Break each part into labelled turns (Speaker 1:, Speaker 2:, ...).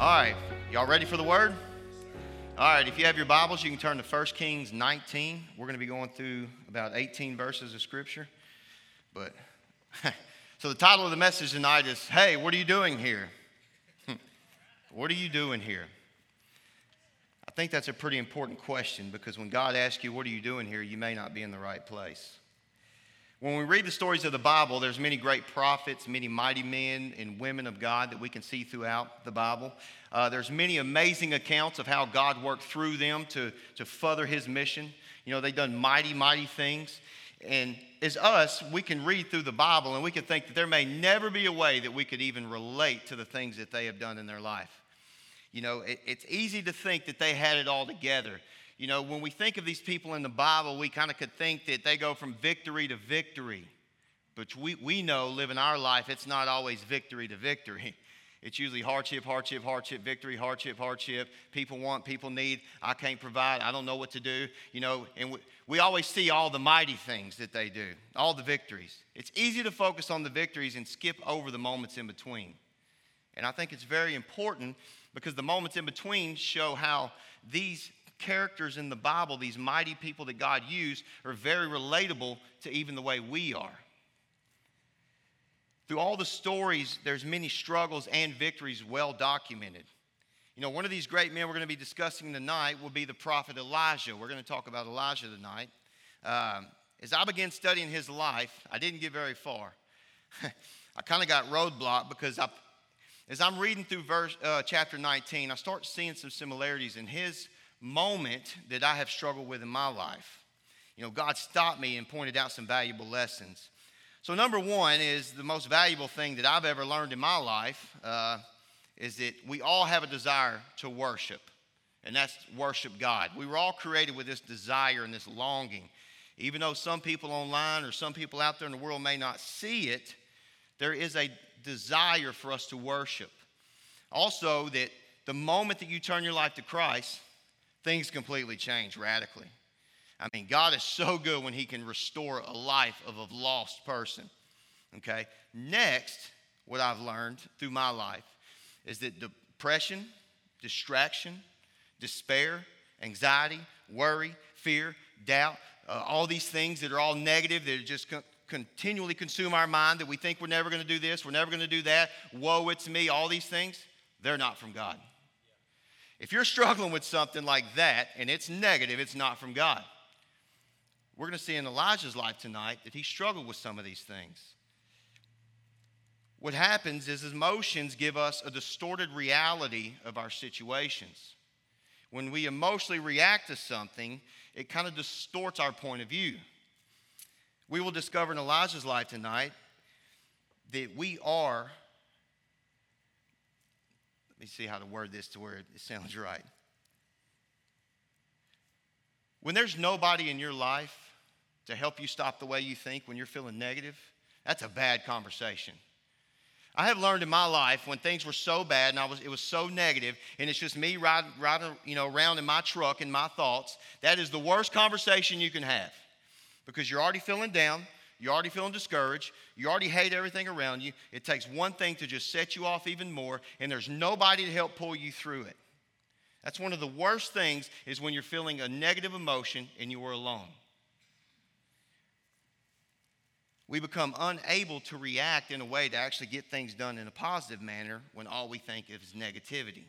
Speaker 1: All right, y'all ready for the word? All right, if you have your Bibles, you can turn to 1 Kings 19. We're going to be going through about 18 verses of Scripture. But, so the title of the message tonight is Hey, what are you doing here? what are you doing here? I think that's a pretty important question because when God asks you, What are you doing here? you may not be in the right place. When we read the stories of the Bible, there's many great prophets, many mighty men and women of God that we can see throughout the Bible. Uh, there's many amazing accounts of how God worked through them to, to further his mission. You know, they've done mighty, mighty things. And as us, we can read through the Bible and we can think that there may never be a way that we could even relate to the things that they have done in their life. You know, it, it's easy to think that they had it all together. You know, when we think of these people in the Bible, we kind of could think that they go from victory to victory. But we, we know living our life, it's not always victory to victory. It's usually hardship, hardship, hardship, victory, hardship, hardship. People want, people need. I can't provide. I don't know what to do. You know, and we, we always see all the mighty things that they do, all the victories. It's easy to focus on the victories and skip over the moments in between. And I think it's very important because the moments in between show how these characters in the Bible, these mighty people that God used, are very relatable to even the way we are. Through all the stories, there's many struggles and victories well documented. You know, one of these great men we're going to be discussing tonight will be the prophet Elijah. We're going to talk about Elijah tonight. Um, as I began studying his life, I didn't get very far. I kind of got roadblocked because I, as I'm reading through verse, uh, chapter 19, I start seeing some similarities in his moment that I have struggled with in my life. You know, God stopped me and pointed out some valuable lessons. So, number one is the most valuable thing that I've ever learned in my life uh, is that we all have a desire to worship, and that's worship God. We were all created with this desire and this longing. Even though some people online or some people out there in the world may not see it, there is a desire for us to worship. Also, that the moment that you turn your life to Christ, things completely change radically. I mean, God is so good when He can restore a life of a lost person. Okay? Next, what I've learned through my life is that depression, distraction, despair, anxiety, worry, fear, doubt, uh, all these things that are all negative, that just co- continually consume our mind, that we think we're never going to do this, we're never going to do that, woe, it's me, all these things, they're not from God. If you're struggling with something like that and it's negative, it's not from God. We're going to see in Elijah's life tonight that he struggled with some of these things. What happens is emotions give us a distorted reality of our situations. When we emotionally react to something, it kind of distorts our point of view. We will discover in Elijah's life tonight that we are let me see how to word this to where it sounds right. When there's nobody in your life to help you stop the way you think when you're feeling negative, that's a bad conversation. I have learned in my life when things were so bad and I was, it was so negative, and it's just me riding, riding you know, around in my truck and my thoughts, that is the worst conversation you can have because you're already feeling down. You're already feeling discouraged. You already hate everything around you. It takes one thing to just set you off even more, and there's nobody to help pull you through it. That's one of the worst things is when you're feeling a negative emotion and you are alone. We become unable to react in a way to actually get things done in a positive manner when all we think is negativity.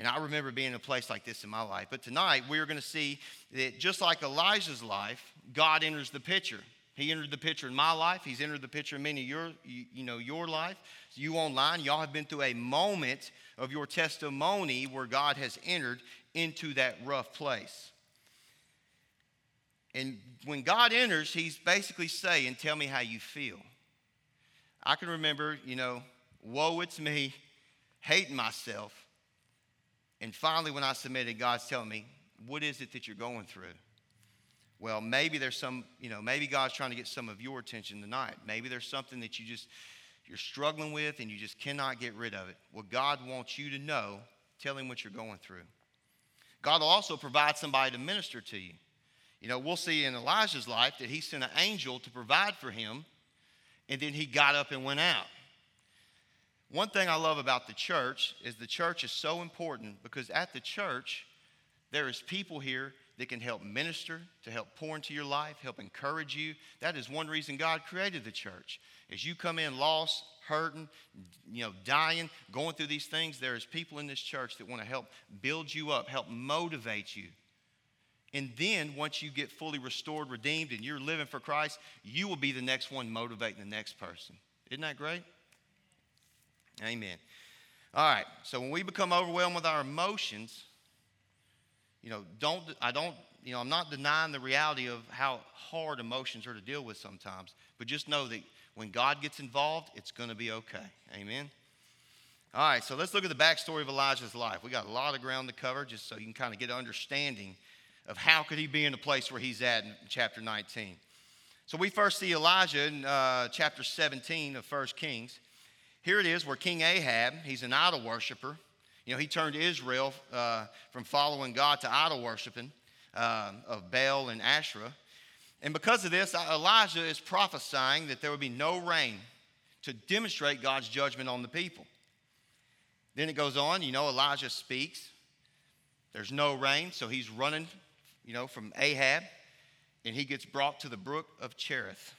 Speaker 1: And I remember being in a place like this in my life. But tonight, we're going to see that just like Elijah's life, God enters the picture. He entered the picture in my life. He's entered the picture in many of your, you know, your life. You online, y'all have been through a moment of your testimony where God has entered into that rough place. And when God enters, he's basically saying, Tell me how you feel. I can remember, you know, woe, it's me, hating myself. And finally, when I submitted, God's telling me, what is it that you're going through? Well, maybe there's some, you know, maybe God's trying to get some of your attention tonight. Maybe there's something that you just, you're struggling with and you just cannot get rid of it. Well, God wants you to know, tell Him what you're going through. God will also provide somebody to minister to you. You know, we'll see in Elijah's life that he sent an angel to provide for him, and then he got up and went out. One thing I love about the church is the church is so important because at the church, there is people here that can help minister, to help pour into your life, help encourage you. That is one reason God created the church. As you come in lost, hurting, you know, dying, going through these things, there is people in this church that want to help build you up, help motivate you. And then once you get fully restored, redeemed, and you're living for Christ, you will be the next one motivating the next person. Isn't that great? Amen. All right. So when we become overwhelmed with our emotions, you know, don't I don't you know I'm not denying the reality of how hard emotions are to deal with sometimes, but just know that when God gets involved, it's going to be okay. Amen. All right, so let's look at the backstory of Elijah's life. We got a lot of ground to cover, just so you can kind of get an understanding of how could he be in the place where he's at in chapter 19. So we first see Elijah in uh, chapter 17 of 1 Kings. Here it is where King Ahab, he's an idol worshiper. You know, he turned Israel uh, from following God to idol worshiping uh, of Baal and Asherah. And because of this, Elijah is prophesying that there would be no rain to demonstrate God's judgment on the people. Then it goes on, you know, Elijah speaks. There's no rain, so he's running, you know, from Ahab, and he gets brought to the brook of Cherith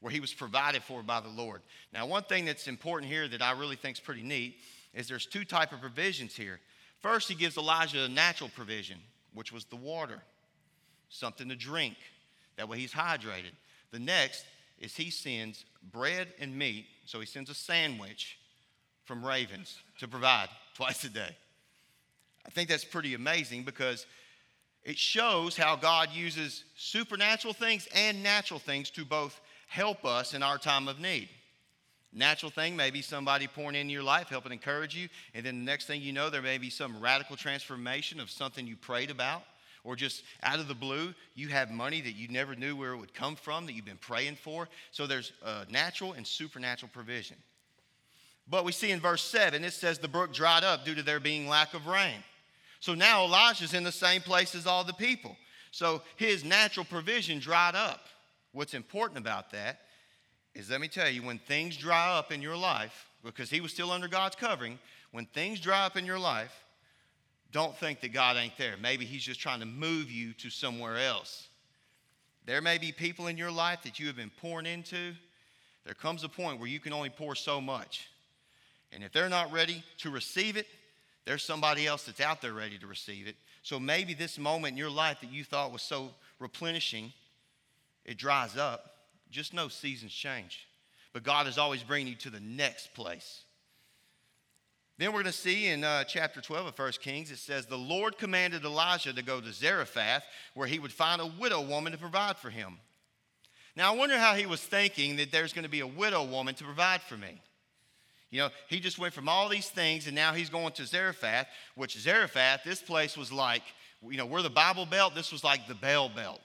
Speaker 1: where he was provided for by the Lord. Now, one thing that's important here that I really think is pretty neat is there's two type of provisions here. First, he gives Elijah a natural provision, which was the water, something to drink. That way he's hydrated. The next is he sends bread and meat, so he sends a sandwich from ravens to provide twice a day. I think that's pretty amazing because it shows how God uses supernatural things and natural things to both help us in our time of need. Natural thing, maybe somebody pouring into your life, helping encourage you. And then the next thing you know, there may be some radical transformation of something you prayed about. Or just out of the blue, you have money that you never knew where it would come from, that you've been praying for. So there's natural and supernatural provision. But we see in verse 7, it says the brook dried up due to there being lack of rain. So now Elijah's in the same place as all the people. So his natural provision dried up. What's important about that is let me tell you, when things dry up in your life, because he was still under God's covering, when things dry up in your life, don't think that God ain't there. Maybe he's just trying to move you to somewhere else. There may be people in your life that you have been pouring into. There comes a point where you can only pour so much. And if they're not ready to receive it, there's somebody else that's out there ready to receive it. So maybe this moment in your life that you thought was so replenishing it dries up, just know seasons change. But God is always bringing you to the next place. Then we're going to see in uh, chapter 12 of 1 Kings, it says, The Lord commanded Elijah to go to Zarephath, where he would find a widow woman to provide for him. Now, I wonder how he was thinking that there's going to be a widow woman to provide for me. You know, he just went from all these things, and now he's going to Zarephath, which Zarephath, this place was like, you know, we're the Bible Belt, this was like the Baal Belt.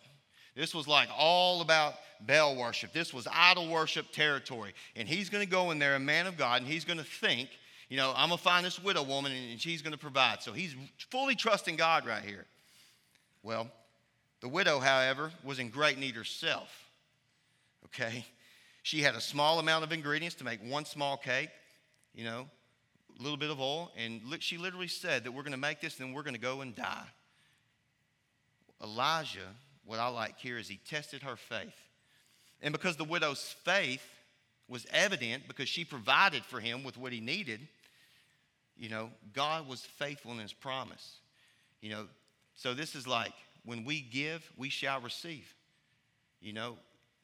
Speaker 1: This was like all about Baal worship. This was idol worship territory. And he's going to go in there, a man of God, and he's going to think, you know, I'm going to find this widow woman and she's going to provide. So he's fully trusting God right here. Well, the widow, however, was in great need herself. Okay? She had a small amount of ingredients to make one small cake, you know, a little bit of oil, and she literally said that we're going to make this and then we're going to go and die. Elijah what I like here is he tested her faith. And because the widow's faith was evident because she provided for him with what he needed, you know, God was faithful in his promise. You know, so this is like when we give, we shall receive. You know,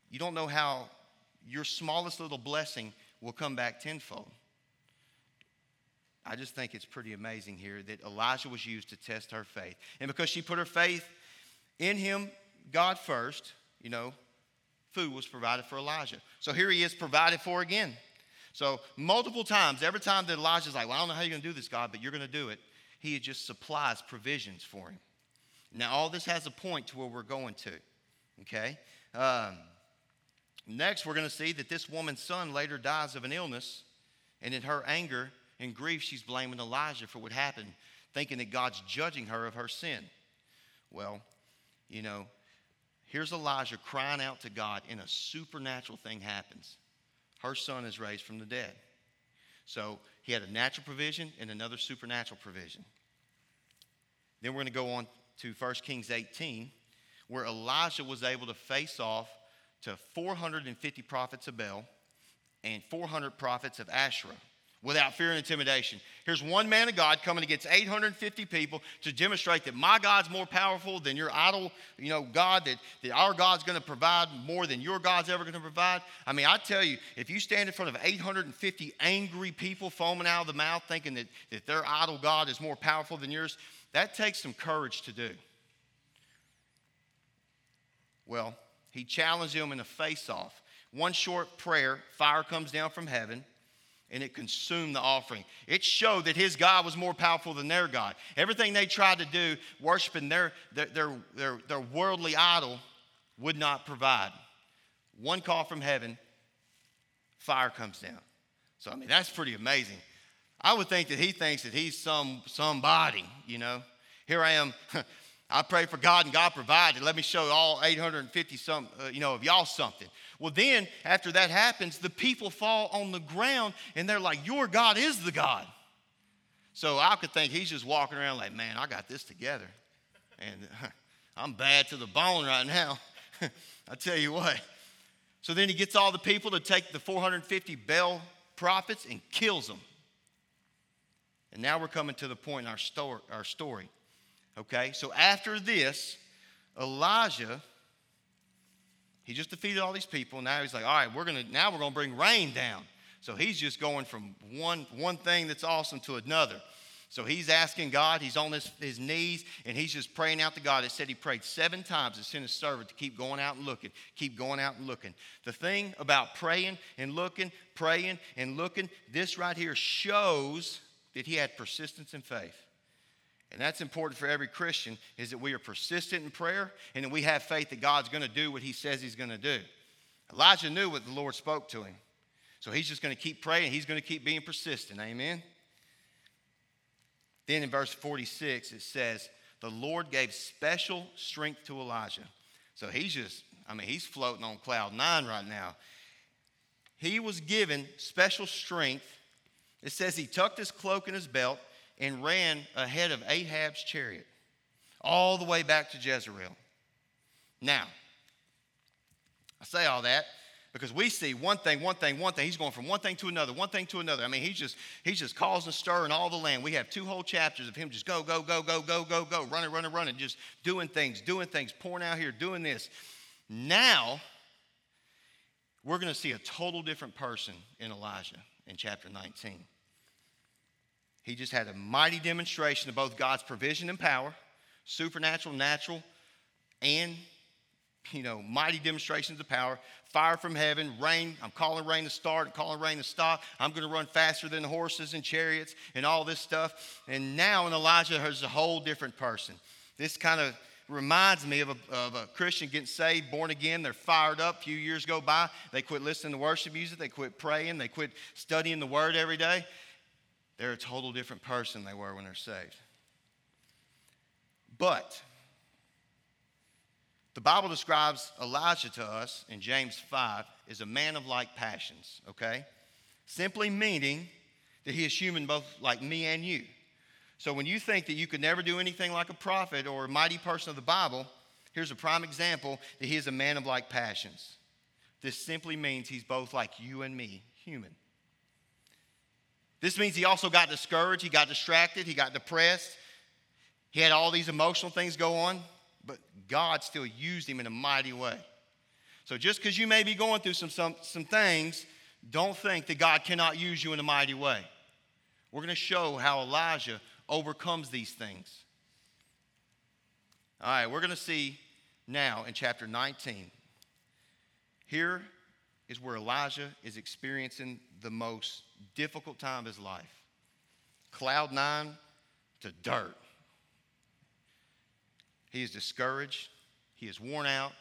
Speaker 1: you don't know how your smallest little blessing will come back tenfold. I just think it's pretty amazing here that Elijah was used to test her faith. And because she put her faith in him, God first, you know, food was provided for Elijah. So here he is provided for again. So multiple times, every time that Elijah's like, well, I don't know how you're going to do this, God, but you're going to do it, he just supplies provisions for him. Now, all this has a point to where we're going to, okay? Um, next, we're going to see that this woman's son later dies of an illness, and in her anger and grief, she's blaming Elijah for what happened, thinking that God's judging her of her sin. Well, you know, Here's Elijah crying out to God, and a supernatural thing happens. Her son is raised from the dead. So he had a natural provision and another supernatural provision. Then we're going to go on to 1 Kings 18, where Elijah was able to face off to 450 prophets of Baal and 400 prophets of Asherah without fear and intimidation. Here's one man of God coming against 850 people to demonstrate that my God's more powerful than your idol, you know, God, that, that our God's going to provide more than your God's ever going to provide. I mean, I tell you, if you stand in front of 850 angry people foaming out of the mouth thinking that, that their idol God is more powerful than yours, that takes some courage to do. Well, he challenged them in a face off. One short prayer, fire comes down from heaven and it consumed the offering. It showed that his God was more powerful than their God. Everything they tried to do, worshiping their, their, their, their, their worldly idol, would not provide. One call from heaven, fire comes down. So, I mean, that's pretty amazing. I would think that he thinks that he's some somebody, you know. Here I am. I pray for God and God provided. Let me show all 850 some, uh, you know, of y'all something. Well, then after that happens, the people fall on the ground and they're like, Your God is the God. So I could think he's just walking around like, Man, I got this together. And I'm bad to the bone right now. I tell you what. So then he gets all the people to take the 450 Baal prophets and kills them. And now we're coming to the point in our story. Our story. Okay, so after this, Elijah he just defeated all these people. Now he's like, all right, we're gonna now we're gonna bring rain down. So he's just going from one one thing that's awesome to another. So he's asking God, he's on his, his knees, and he's just praying out to God. It said he prayed seven times and sent his servant to keep going out and looking, keep going out and looking. The thing about praying and looking, praying and looking, this right here shows that he had persistence and faith and that's important for every Christian, is that we are persistent in prayer and that we have faith that God's going to do what he says he's going to do. Elijah knew what the Lord spoke to him. So he's just going to keep praying. He's going to keep being persistent. Amen. Then in verse 46, it says, The Lord gave special strength to Elijah. So he's just, I mean, he's floating on cloud nine right now. He was given special strength. It says he tucked his cloak in his belt and ran ahead of Ahab's chariot all the way back to Jezreel. Now, I say all that because we see one thing, one thing, one thing. He's going from one thing to another, one thing to another. I mean, he's just he's just causing stir in all the land. We have two whole chapters of him just go, go, go, go, go, go, go, running, running, running, just doing things, doing things, pouring out here, doing this. Now, we're going to see a total different person in Elijah in chapter 19. He just had a mighty demonstration of both God's provision and power, supernatural, natural, and you know, mighty demonstrations of power. Fire from heaven, rain. I'm calling rain to start, I'm calling rain to stop. I'm going to run faster than horses and chariots and all this stuff. And now in Elijah, there's a whole different person. This kind of reminds me of a, of a, Christian getting saved, born again. They're fired up. A few years go by. They quit listening to worship music. They quit praying. They quit studying the word every day. They're a total different person they were when they're saved. But the Bible describes Elijah to us in James 5 as a man of like passions, okay? Simply meaning that he is human both like me and you. So when you think that you could never do anything like a prophet or a mighty person of the Bible, here's a prime example that he is a man of like passions. This simply means he's both like you and me, human. This means he also got discouraged, he got distracted, he got depressed. He had all these emotional things go on, but God still used him in a mighty way. So just because you may be going through some, some, some things, don't think that God cannot use you in a mighty way. We're going to show how Elijah overcomes these things. All right, we're going to see now in chapter 19. Here is where Elijah is experiencing the most difficult time of his life. Cloud nine to dirt. He is discouraged. He is worn out.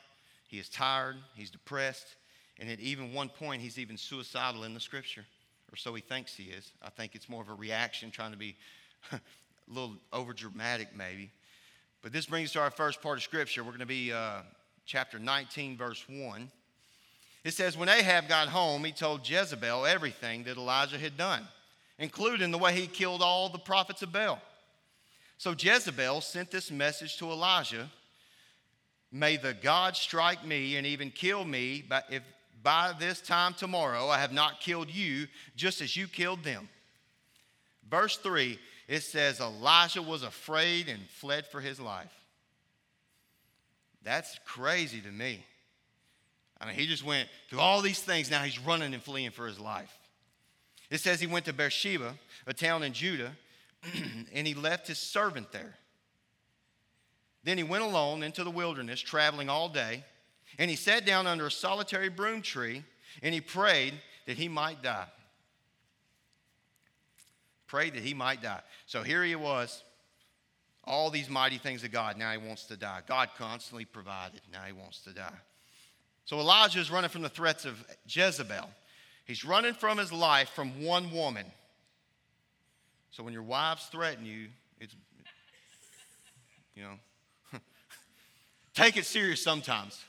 Speaker 1: He is tired. He's depressed. And at even one point, he's even suicidal in the scripture, or so he thinks he is. I think it's more of a reaction, trying to be a little over dramatic, maybe. But this brings us to our first part of scripture. We're going to be uh, chapter 19, verse 1. It says, When Ahab got home, he told Jezebel everything that Elijah had done. including the way he killed all the prophets of Baal. So Jezebel sent this message to Elijah May the God strike me and even kill me but if by this time tomorrow I have not killed you, just as you killed them. Verse 3, it says, Elijah was afraid and fled for his life. That's crazy to me. I mean, he just went through all these things. Now he's running and fleeing for his life. It says he went to Beersheba, a town in Judah, and he left his servant there. Then he went alone into the wilderness, traveling all day, and he sat down under a solitary broom tree and he prayed that he might die. Prayed that he might die. So here he was, all these mighty things of God. Now he wants to die. God constantly provided. Now he wants to die. So Elijah is running from the threats of Jezebel. He's running from his life from one woman. So when your wives threaten you, it's, you know, take it serious sometimes.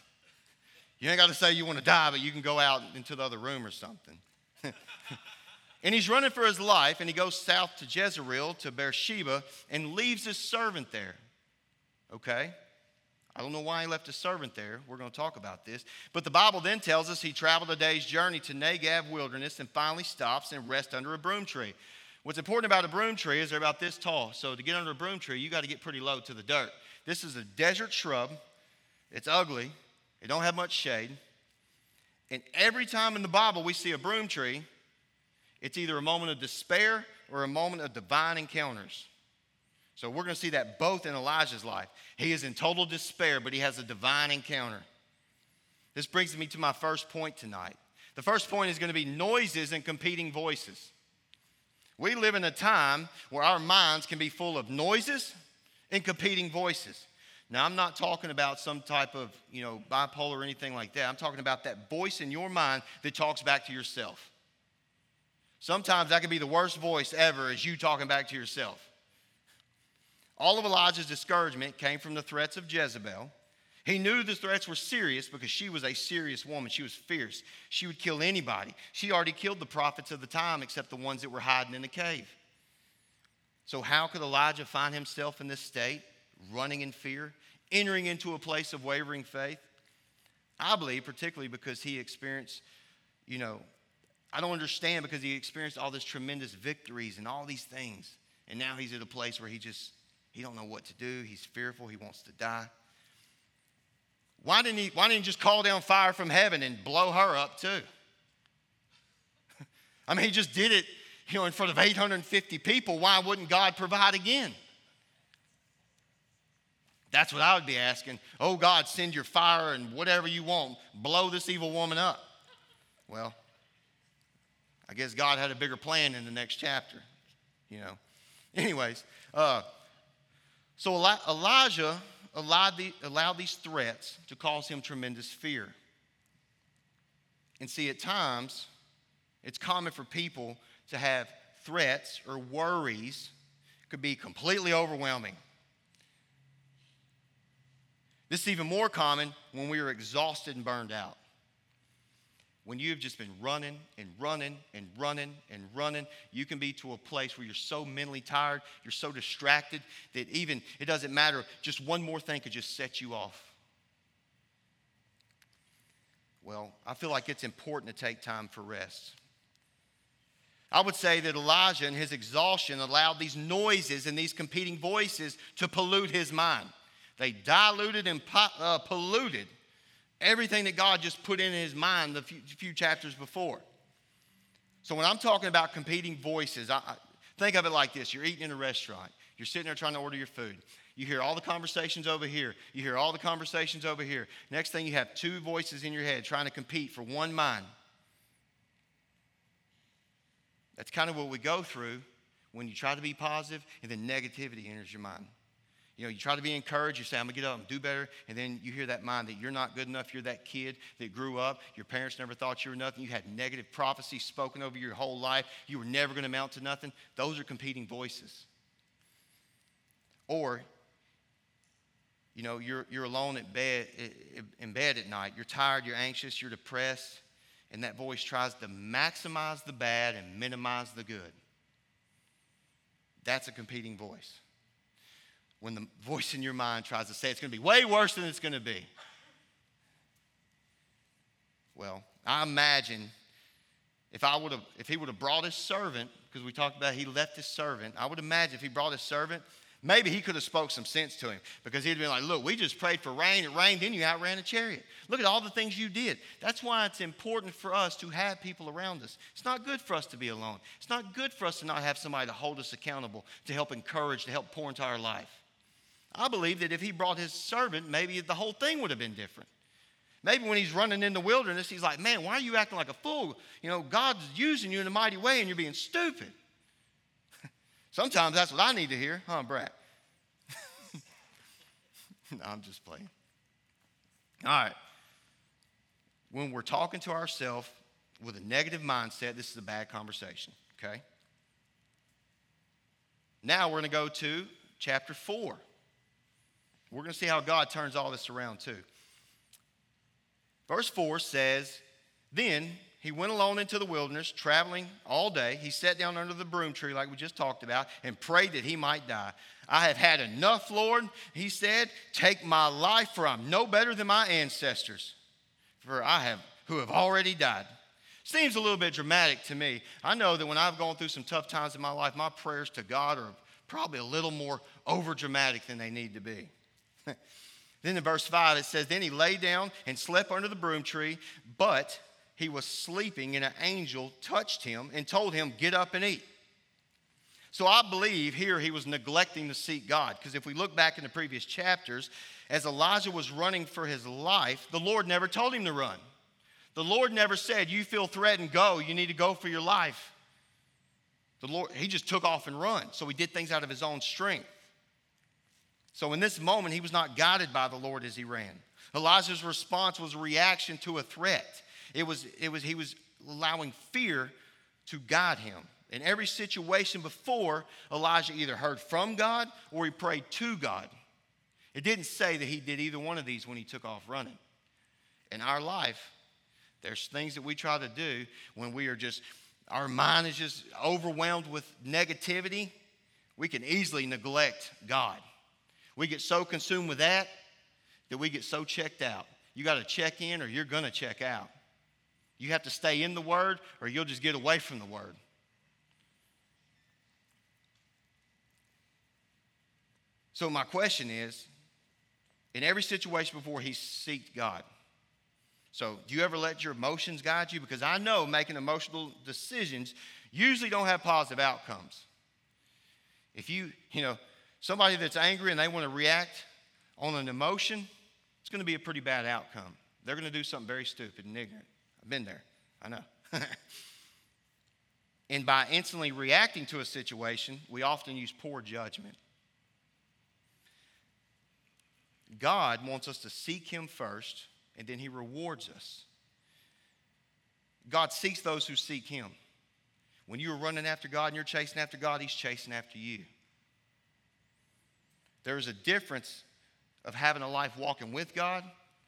Speaker 1: You ain't got to say you want to die, but you can go out into the other room or something. and he's running for his life, and he goes south to Jezreel, to Beersheba, and leaves his servant there. Okay? I don't know why he left his servant there. We're going to talk about this. But the Bible then tells us he traveled a day's journey to Negev wilderness and finally stops and rests under a broom tree. What's important about a broom tree is they're about this tall. So to get under a broom tree, you got to get pretty low to the dirt. This is a desert shrub. It's ugly. It don't have much shade. And every time in the Bible we see a broom tree, it's either a moment of despair or a moment of divine encounters. So we're going to see that both in Elijah's life. He is in total despair, but he has a divine encounter. This brings me to my first point tonight. The first point is going to be noises and competing voices. We live in a time where our minds can be full of noises and competing voices. Now, I'm not talking about some type of, you know, bipolar or anything like that. I'm talking about that voice in your mind that talks back to yourself. Sometimes that can be the worst voice ever is you talking back to yourself. All of Elijah's discouragement came from the threats of Jezebel. He knew the threats were serious because she was a serious woman. She was fierce. She would kill anybody. She already killed the prophets of the time except the ones that were hiding in the cave. So, how could Elijah find himself in this state, running in fear, entering into a place of wavering faith? I believe, particularly because he experienced, you know, I don't understand because he experienced all these tremendous victories and all these things. And now he's at a place where he just he don't know what to do. He's fearful. He wants to die. Why didn't he, why didn't he just call down fire from heaven and blow her up too? I mean, he just did it, you know, in front of 850 people. Why wouldn't God provide again? That's what I would be asking. Oh, God, send your fire and whatever you want, blow this evil woman up. Well, I guess God had a bigger plan in the next chapter, you know. Anyways, uh, so Elijah allowed, the, allowed these threats to cause him tremendous fear. And see, at times, it's common for people to have threats or worries could be completely overwhelming. This is even more common when we are exhausted and burned out when you've just been running and running and running and running, you can be to a place where you're so mentally tired, you're so distracted that even it doesn't matter, just one more thing could just set you off. Well, I feel like it's important to take time for rest. I would say that Elijah and his exhaustion allowed these noises and these competing voices to pollute his mind. They diluted and uh, polluted everything that God just put in his mind the few, few chapters before. So when I'm talking about competing voices, I, I, think of it like this you're eating in a restaurant, you're sitting there trying to order your food. You hear all the conversations over here. You hear all the conversations over here. Next thing, you have two voices in your head trying to compete for one mind. That's kind of what we go through when you try to be positive and then negativity enters your mind. You know, you try to be encouraged, you say, I'm gonna get up and do better, and then you hear that mind that you're not good enough, you're that kid that grew up, your parents never thought you were nothing, you had negative prophecies spoken over your whole life, you were never gonna amount to nothing. Those are competing voices. Or, you know, you're, you're alone at bed, in bed at night, you're tired, you're anxious, you're depressed, and that voice tries to maximize the bad and minimize the good. That's a competing voice. When the voice in your mind tries to say it's going to be way worse than it's going to be. Well, I imagine if I would have, if he would have brought his servant, because we talked about he left his servant, I would imagine if he brought his servant, maybe he could have spoke some sense to him because he'd been like, look, we just prayed for rain, it rained, then you outran a chariot. Look at all the things you did. That's why it's important for us to have people around us. It's not good for us to be alone. It's not good for us to not have somebody to hold us accountable, to help encourage, to help pour into our life. I believe that if he brought his servant, maybe the whole thing would have been different. Maybe when he's running in the wilderness, he's like, man, why are you acting like a fool? You know, God's using you in a mighty way and you're being stupid. Sometimes that's what I need to hear, huh, Brad? no, I'm just playing. All right. When we're talking to ourselves with a negative mindset, this is a bad conversation, okay? Now we're going to go to chapter 4. We're going to see how God turns all this around, too. Verse 4 says, Then he went alone into the wilderness, traveling all day. He sat down under the broom tree, like we just talked about, and prayed that he might die. I have had enough, Lord, he said. Take my life, for I'm no better than my ancestors, for I have who have already died. Seems a little bit dramatic to me. I know that when I've gone through some tough times in my life, my prayers to God are probably a little more over dramatic than they need to be. Then in verse 5, it says, Then he lay down and slept under the broom tree, but he was sleeping, and an angel touched him and told him, Get up and eat. So I believe here he was neglecting to seek God. Because if we look back in the previous chapters, as Elijah was running for his life, the Lord never told him to run. The Lord never said, You feel threatened, go. You need to go for your life. The Lord, he just took off and run. So he did things out of his own strength. So in this moment, he was not guided by the Lord as he ran. Elijah's response was a reaction to a threat. It was, it was, he was allowing fear to guide him. In every situation before, Elijah either heard from God or he prayed to God. It didn't say that he did either one of these when he took off running. In our life, there's things that we try to do when we are just, our mind is just overwhelmed with negativity. We can easily neglect God. We get so consumed with that that we get so checked out. You got to check in or you're going to check out. You have to stay in the Word or you'll just get away from the Word. So, my question is in every situation before he seeked God. So, do you ever let your emotions guide you? Because I know making emotional decisions usually don't have positive outcomes. If you, you know, Somebody that's angry and they want to react on an emotion, it's going to be a pretty bad outcome. They're going to do something very stupid and ignorant. I've been there, I know. and by instantly reacting to a situation, we often use poor judgment. God wants us to seek Him first, and then He rewards us. God seeks those who seek Him. When you're running after God and you're chasing after God, He's chasing after you. There is a difference of having a life walking with God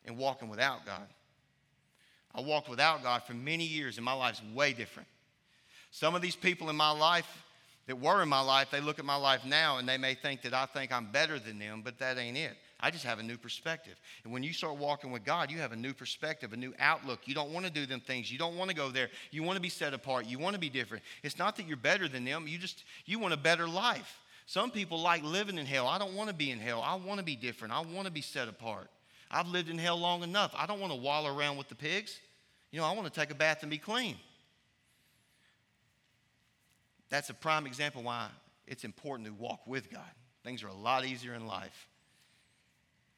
Speaker 1: and walking without God. I walked without God for many years, and my life's way different. Some of these people in my life that were in my life, they look at my life now and they may think that I think I'm better than them, but that ain't it. I just have a new perspective. And when you start walking with God, you have a new perspective, a new outlook. You don't want to do them things. You don't want to go there. You want to be set apart. You want to be different. It's not that you're better than them. You just you want a better life. Some people like living in hell. I don't want to be in hell. I want to be different. I want to be set apart. I've lived in hell long enough. I don't want to wallow around with the pigs. You know, I want to take a bath and be clean. That's a prime example why it's important to walk with God. Things are a lot easier in life.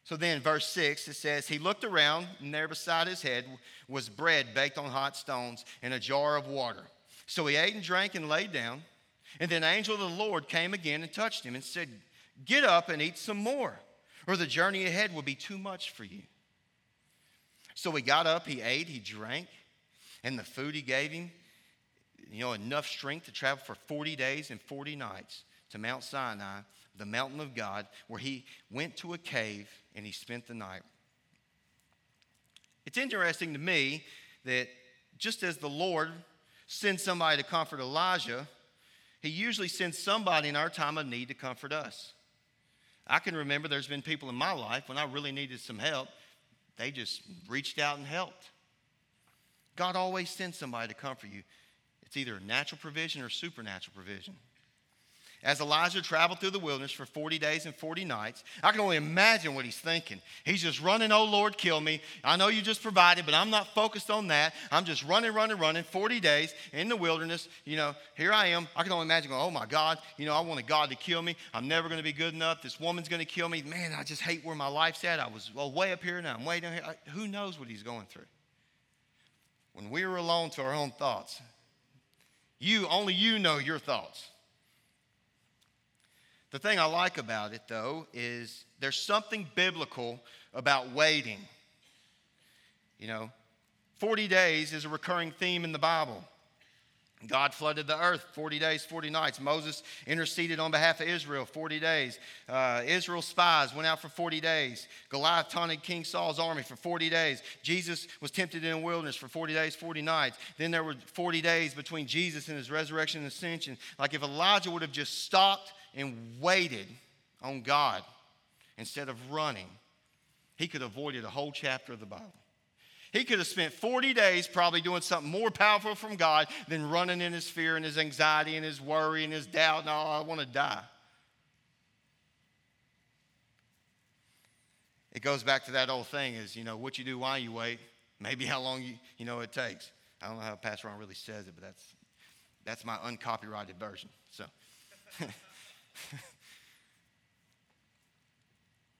Speaker 1: So then, verse 6, it says, He looked around, and there beside his head was bread baked on hot stones and a jar of water. So he ate and drank and lay down. And then angel of the Lord came again and touched him and said, Get up and eat some more, or the journey ahead will be too much for you. So he got up, he ate, he drank, and the food he gave him, you know, enough strength to travel for 40 days and 40 nights to Mount Sinai, the mountain of God, where he went to a cave and he spent the night. It's interesting to me that just as the Lord sends somebody to comfort Elijah, He usually sends somebody in our time of need to comfort us. I can remember there's been people in my life when I really needed some help, they just reached out and helped. God always sends somebody to comfort you. It's either natural provision or supernatural provision as Elijah traveled through the wilderness for 40 days and 40 nights. I can only imagine what he's thinking. He's just running, oh Lord, kill me. I know you just provided, but I'm not focused on that. I'm just running, running, running 40 days in the wilderness. You know, here I am. I can only imagine going, oh my God, you know, I wanted God to kill me. I'm never going to be good enough. This woman's going to kill me. Man, I just hate where my life's at. I was well, way up here now. I'm way down here. I, who knows what he's going through? When we are alone to our own thoughts, you, only you know your thoughts. The thing I like about it, though, is there's something biblical about waiting. You know, 40 days is a recurring theme in the Bible. God flooded the earth 40 days, 40 nights. Moses interceded on behalf of Israel 40 days. Uh, Israel's spies went out for 40 days. Goliath taunted King Saul's army for 40 days. Jesus was tempted in the wilderness for 40 days, 40 nights. Then there were 40 days between Jesus and his resurrection and ascension. Like if Elijah would have just stopped and waited on God instead of running, he could have avoided a whole chapter of the Bible. He could have spent 40 days probably doing something more powerful from God than running in his fear and his anxiety and his worry and his doubt and all, I want to die. It goes back to that old thing is, you know, what you do while you wait, maybe how long you, you know it takes. I don't know how Pastor Ron really says it, but that's, that's my uncopyrighted version. So.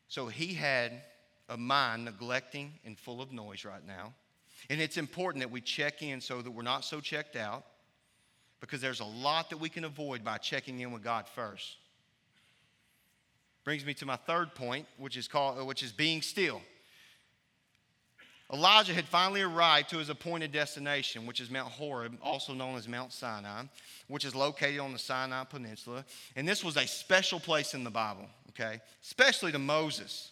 Speaker 1: so he had a mind neglecting and full of noise right now. And it's important that we check in so that we're not so checked out because there's a lot that we can avoid by checking in with God first. Brings me to my third point, which is called which is being still. Elijah had finally arrived to his appointed destination, which is Mount Horeb, also known as Mount Sinai, which is located on the Sinai Peninsula. And this was a special place in the Bible, okay? Especially to Moses.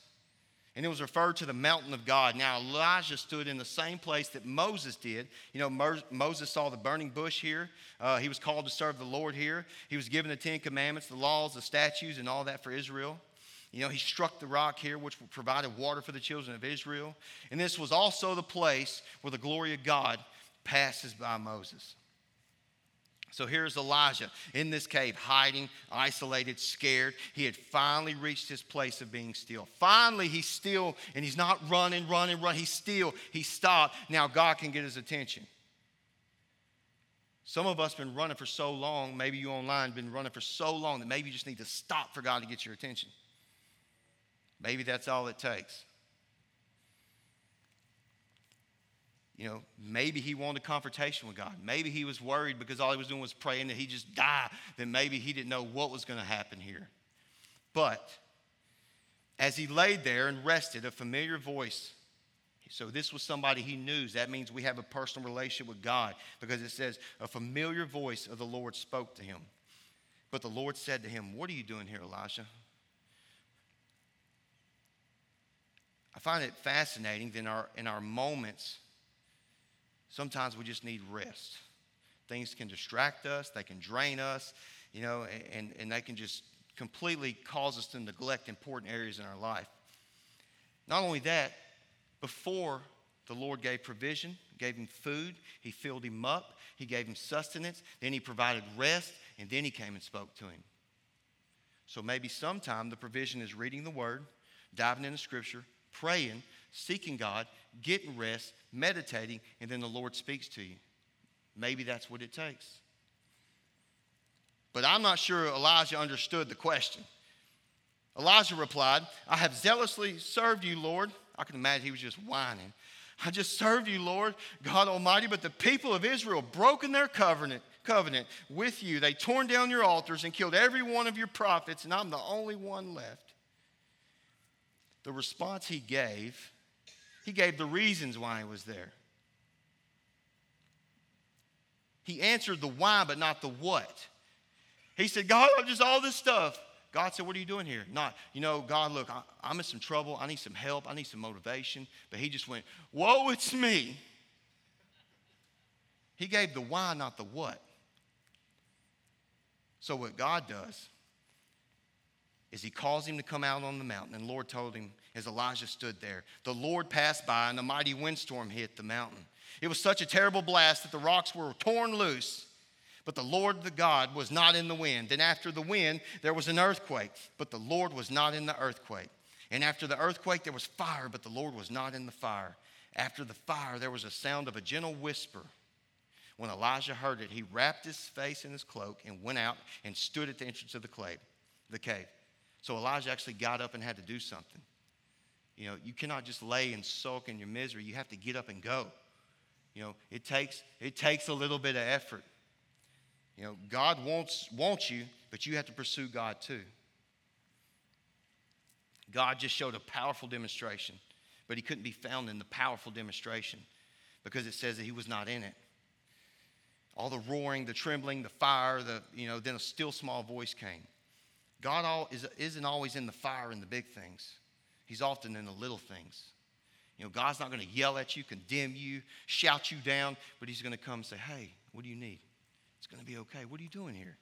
Speaker 1: And it was referred to the mountain of God. Now, Elijah stood in the same place that Moses did. You know, Mo- Moses saw the burning bush here. Uh, he was called to serve the Lord here. He was given the Ten Commandments, the laws, the statutes, and all that for Israel. You know, he struck the rock here, which provided water for the children of Israel. And this was also the place where the glory of God passes by Moses. So here's Elijah in this cave, hiding, isolated, scared. He had finally reached his place of being still. Finally, he's still, and he's not running, running, running. He's still. He stopped. Now God can get his attention. Some of us been running for so long, maybe you online been running for so long that maybe you just need to stop for God to get your attention. Maybe that's all it takes. You know, maybe he wanted a confrontation with God. Maybe he was worried because all he was doing was praying that he just die. Then maybe he didn't know what was going to happen here. But as he laid there and rested, a familiar voice. So this was somebody he knew. That means we have a personal relationship with God because it says a familiar voice of the Lord spoke to him. But the Lord said to him, What are you doing here, Elijah? I find it fascinating that in our, in our moments, sometimes we just need rest. Things can distract us, they can drain us, you know, and, and they can just completely cause us to neglect important areas in our life. Not only that, before the Lord gave provision, gave him food, he filled him up, he gave him sustenance, then he provided rest, and then he came and spoke to him. So maybe sometime the provision is reading the word, diving into scripture, praying, seeking God, getting rest, meditating, and then the Lord speaks to you. Maybe that's what it takes. But I'm not sure Elijah understood the question. Elijah replied, I have zealously served you, Lord. I can imagine he was just whining. I just served you, Lord, God Almighty, but the people of Israel broken their covenant, covenant with you. They torn down your altars and killed every one of your prophets, and I'm the only one left the response he gave, he gave the reasons why he was there. He answered the why, but not the what. He said, God, I'm just all this stuff. God said, What are you doing here? Not, you know, God, look, I, am in some trouble. I need some help. I need some motivation. But he just went, Whoa, it's me. He gave the why, not the what. So, what God does is he calls him to come out on the mountain. And the Lord told him as Elijah stood there. The Lord passed by, and a mighty windstorm hit the mountain. It was such a terrible blast that the rocks were torn loose. But the Lord the God was not in the wind. And after the wind, there was an earthquake, but the Lord was not in the earthquake. And after the earthquake, there was fire, but the Lord was not in the fire. After the fire, there was a sound of a gentle whisper. When Elijah heard it, he wrapped his face in his cloak and went out and stood at the entrance of the cave. The cave. So Elijah actually got up and had to do something. You know, you cannot just lay and sulk in your misery. You have to get up and go. You know, it takes it takes a little bit of effort. You know, God wants wants you, but you have to pursue God too. God just showed a powerful demonstration, but he couldn't be found in the powerful demonstration because it says that he was not in it. All the roaring, the trembling, the fire, the, you know, then a still small voice came. God all, is, isn't always in the fire and the big things. He's often in the little things. You know, God's not going to yell at you, condemn you, shout you down, but He's going to come and say, Hey, what do you need? It's going to be okay. What are you doing here?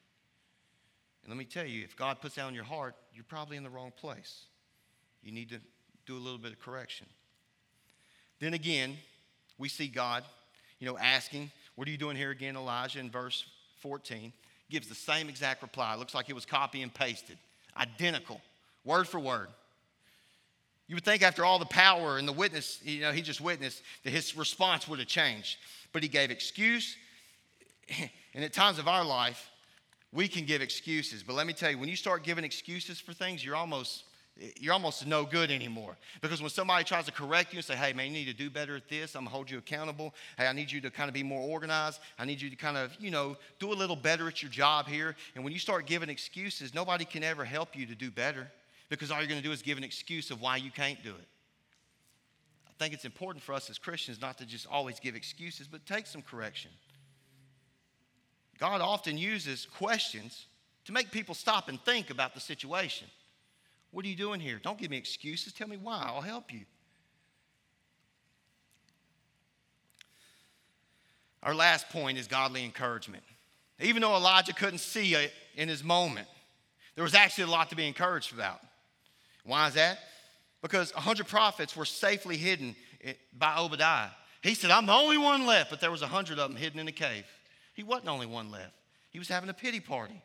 Speaker 1: And let me tell you, if God puts that on your heart, you're probably in the wrong place. You need to do a little bit of correction. Then again, we see God, you know, asking, What are you doing here again, Elijah? In verse 14, gives the same exact reply. It looks like it was copy and pasted, identical, word for word. You would think after all the power and the witness, you know, he just witnessed, that his response would have changed. But he gave excuse. And at times of our life, we can give excuses. But let me tell you, when you start giving excuses for things, you're almost you're almost no good anymore. Because when somebody tries to correct you and say, hey, man, you need to do better at this, I'm gonna hold you accountable. Hey, I need you to kind of be more organized. I need you to kind of, you know, do a little better at your job here. And when you start giving excuses, nobody can ever help you to do better because all you're gonna do is give an excuse of why you can't do it. I think it's important for us as Christians not to just always give excuses, but take some correction. God often uses questions to make people stop and think about the situation. What are you doing here? Don't give me excuses. Tell me why. I'll help you. Our last point is godly encouragement. Even though Elijah couldn't see it in his moment, there was actually a lot to be encouraged about. Why is that? Because 100 prophets were safely hidden by Obadiah. He said, I'm the only one left, but there was 100 of them hidden in a cave. He wasn't the only one left. He was having a pity party.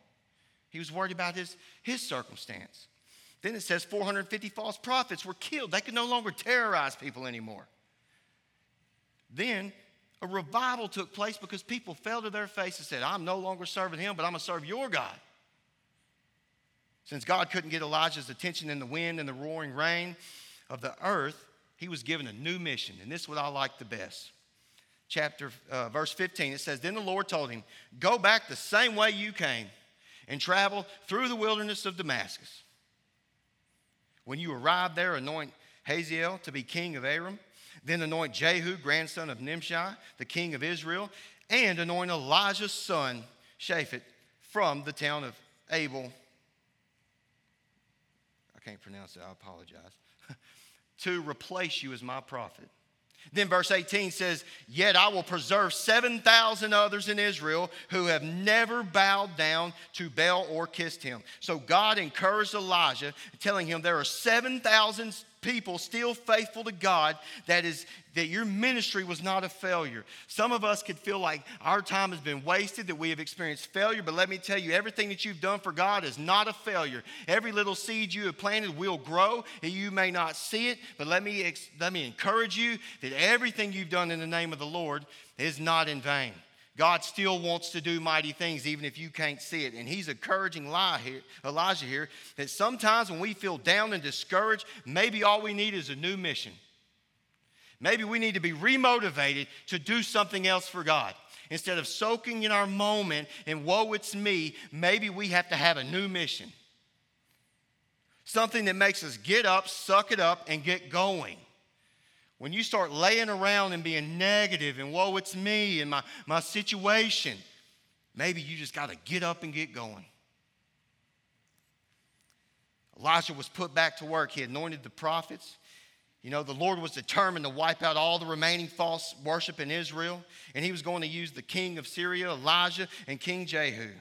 Speaker 1: He was worried about his, his circumstance. Then it says 450 false prophets were killed. They could no longer terrorize people anymore. Then a revival took place because people fell to their face and said, I'm no longer serving him, but I'm going to serve your God. Since God couldn't get Elijah's attention in the wind and the roaring rain of the earth, he was given a new mission. And this is what I like the best. Chapter, uh, verse 15, it says, Then the Lord told him, Go back the same way you came and travel through the wilderness of Damascus. When you arrive there, anoint Hazael to be king of Aram. Then anoint Jehu, grandson of Nimshi, the king of Israel, and anoint Elijah's son, Shaphat, from the town of Abel. I can't pronounce it, I apologize. to replace you as my prophet. Then verse 18 says, Yet I will preserve 7,000 others in Israel who have never bowed down to Baal or kissed him. So God encouraged Elijah, telling him there are 7,000 people still faithful to God, that is that your ministry was not a failure. Some of us could feel like our time has been wasted, that we have experienced failure, but let me tell you, everything that you've done for God is not a failure. Every little seed you have planted will grow, and you may not see it, but let me, let me encourage you that everything you've done in the name of the Lord is not in vain. God still wants to do mighty things even if you can't see it. And he's encouraging Elijah here that sometimes when we feel down and discouraged, maybe all we need is a new mission. Maybe we need to be remotivated to do something else for God. Instead of soaking in our moment and woe, it's me, maybe we have to have a new mission. Something that makes us get up, suck it up, and get going. When you start laying around and being negative and woe, it's me and my, my situation, maybe you just got to get up and get going. Elijah was put back to work. He anointed the prophets. You know, the Lord was determined to wipe out all the remaining false worship in Israel, and he was going to use the king of Syria, Elijah, and King Jehu.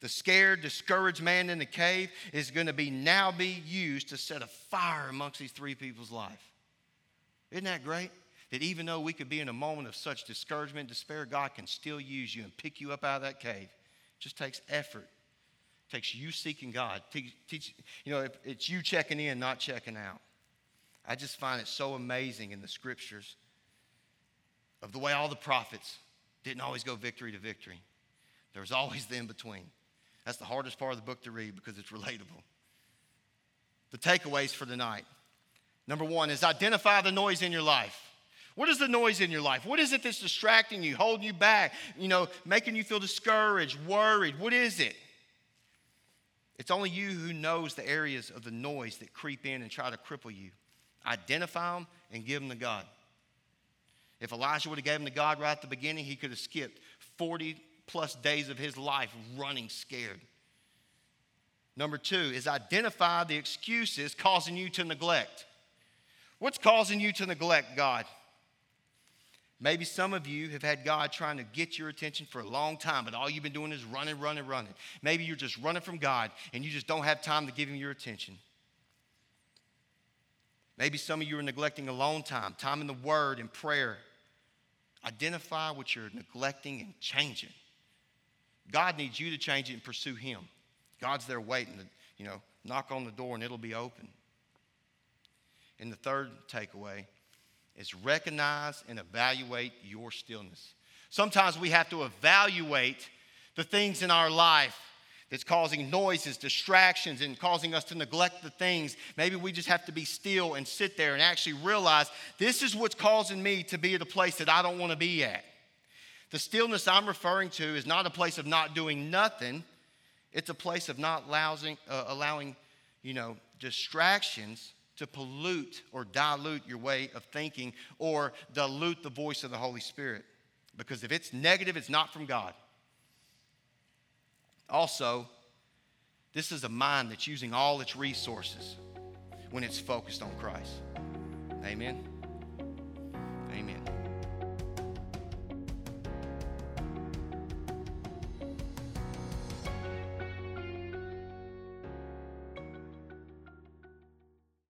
Speaker 1: The scared, discouraged man in the cave is going to be now be used to set a fire amongst these three people's life. Isn't that great? That even though we could be in a moment of such discouragement, despair, God can still use you and pick you up out of that cave. It just takes effort. It takes you seeking God. Teach, teach, you know, it's you checking in, not checking out. I just find it so amazing in the scriptures of the way all the prophets didn't always go victory to victory. There was always the in between. That's the hardest part of the book to read because it's relatable. The takeaways for tonight. Number one is identify the noise in your life. What is the noise in your life? What is it that's distracting you, holding you back, you know, making you feel discouraged, worried? What is it? It's only you who knows the areas of the noise that creep in and try to cripple you. Identify them and give them to God. If Elijah would have given them to God right at the beginning, he could have skipped 40 plus days of his life running scared. Number two is identify the excuses causing you to neglect. What's causing you to neglect God? Maybe some of you have had God trying to get your attention for a long time, but all you've been doing is running, running, running. Maybe you're just running from God and you just don't have time to give Him your attention. Maybe some of you are neglecting alone time, time in the Word and prayer. Identify what you're neglecting and change it. God needs you to change it and pursue Him. God's there waiting to, you know, knock on the door and it'll be open. And the third takeaway is recognize and evaluate your stillness. Sometimes we have to evaluate the things in our life that's causing noises, distractions, and causing us to neglect the things. Maybe we just have to be still and sit there and actually realize this is what's causing me to be at a place that I don't want to be at. The stillness I'm referring to is not a place of not doing nothing, it's a place of not allowing, uh, allowing you know, distractions to pollute or dilute your way of thinking or dilute the voice of the Holy Spirit. Because if it's negative, it's not from God. Also, this is a mind that's using all its resources when it's focused on Christ. Amen. Amen.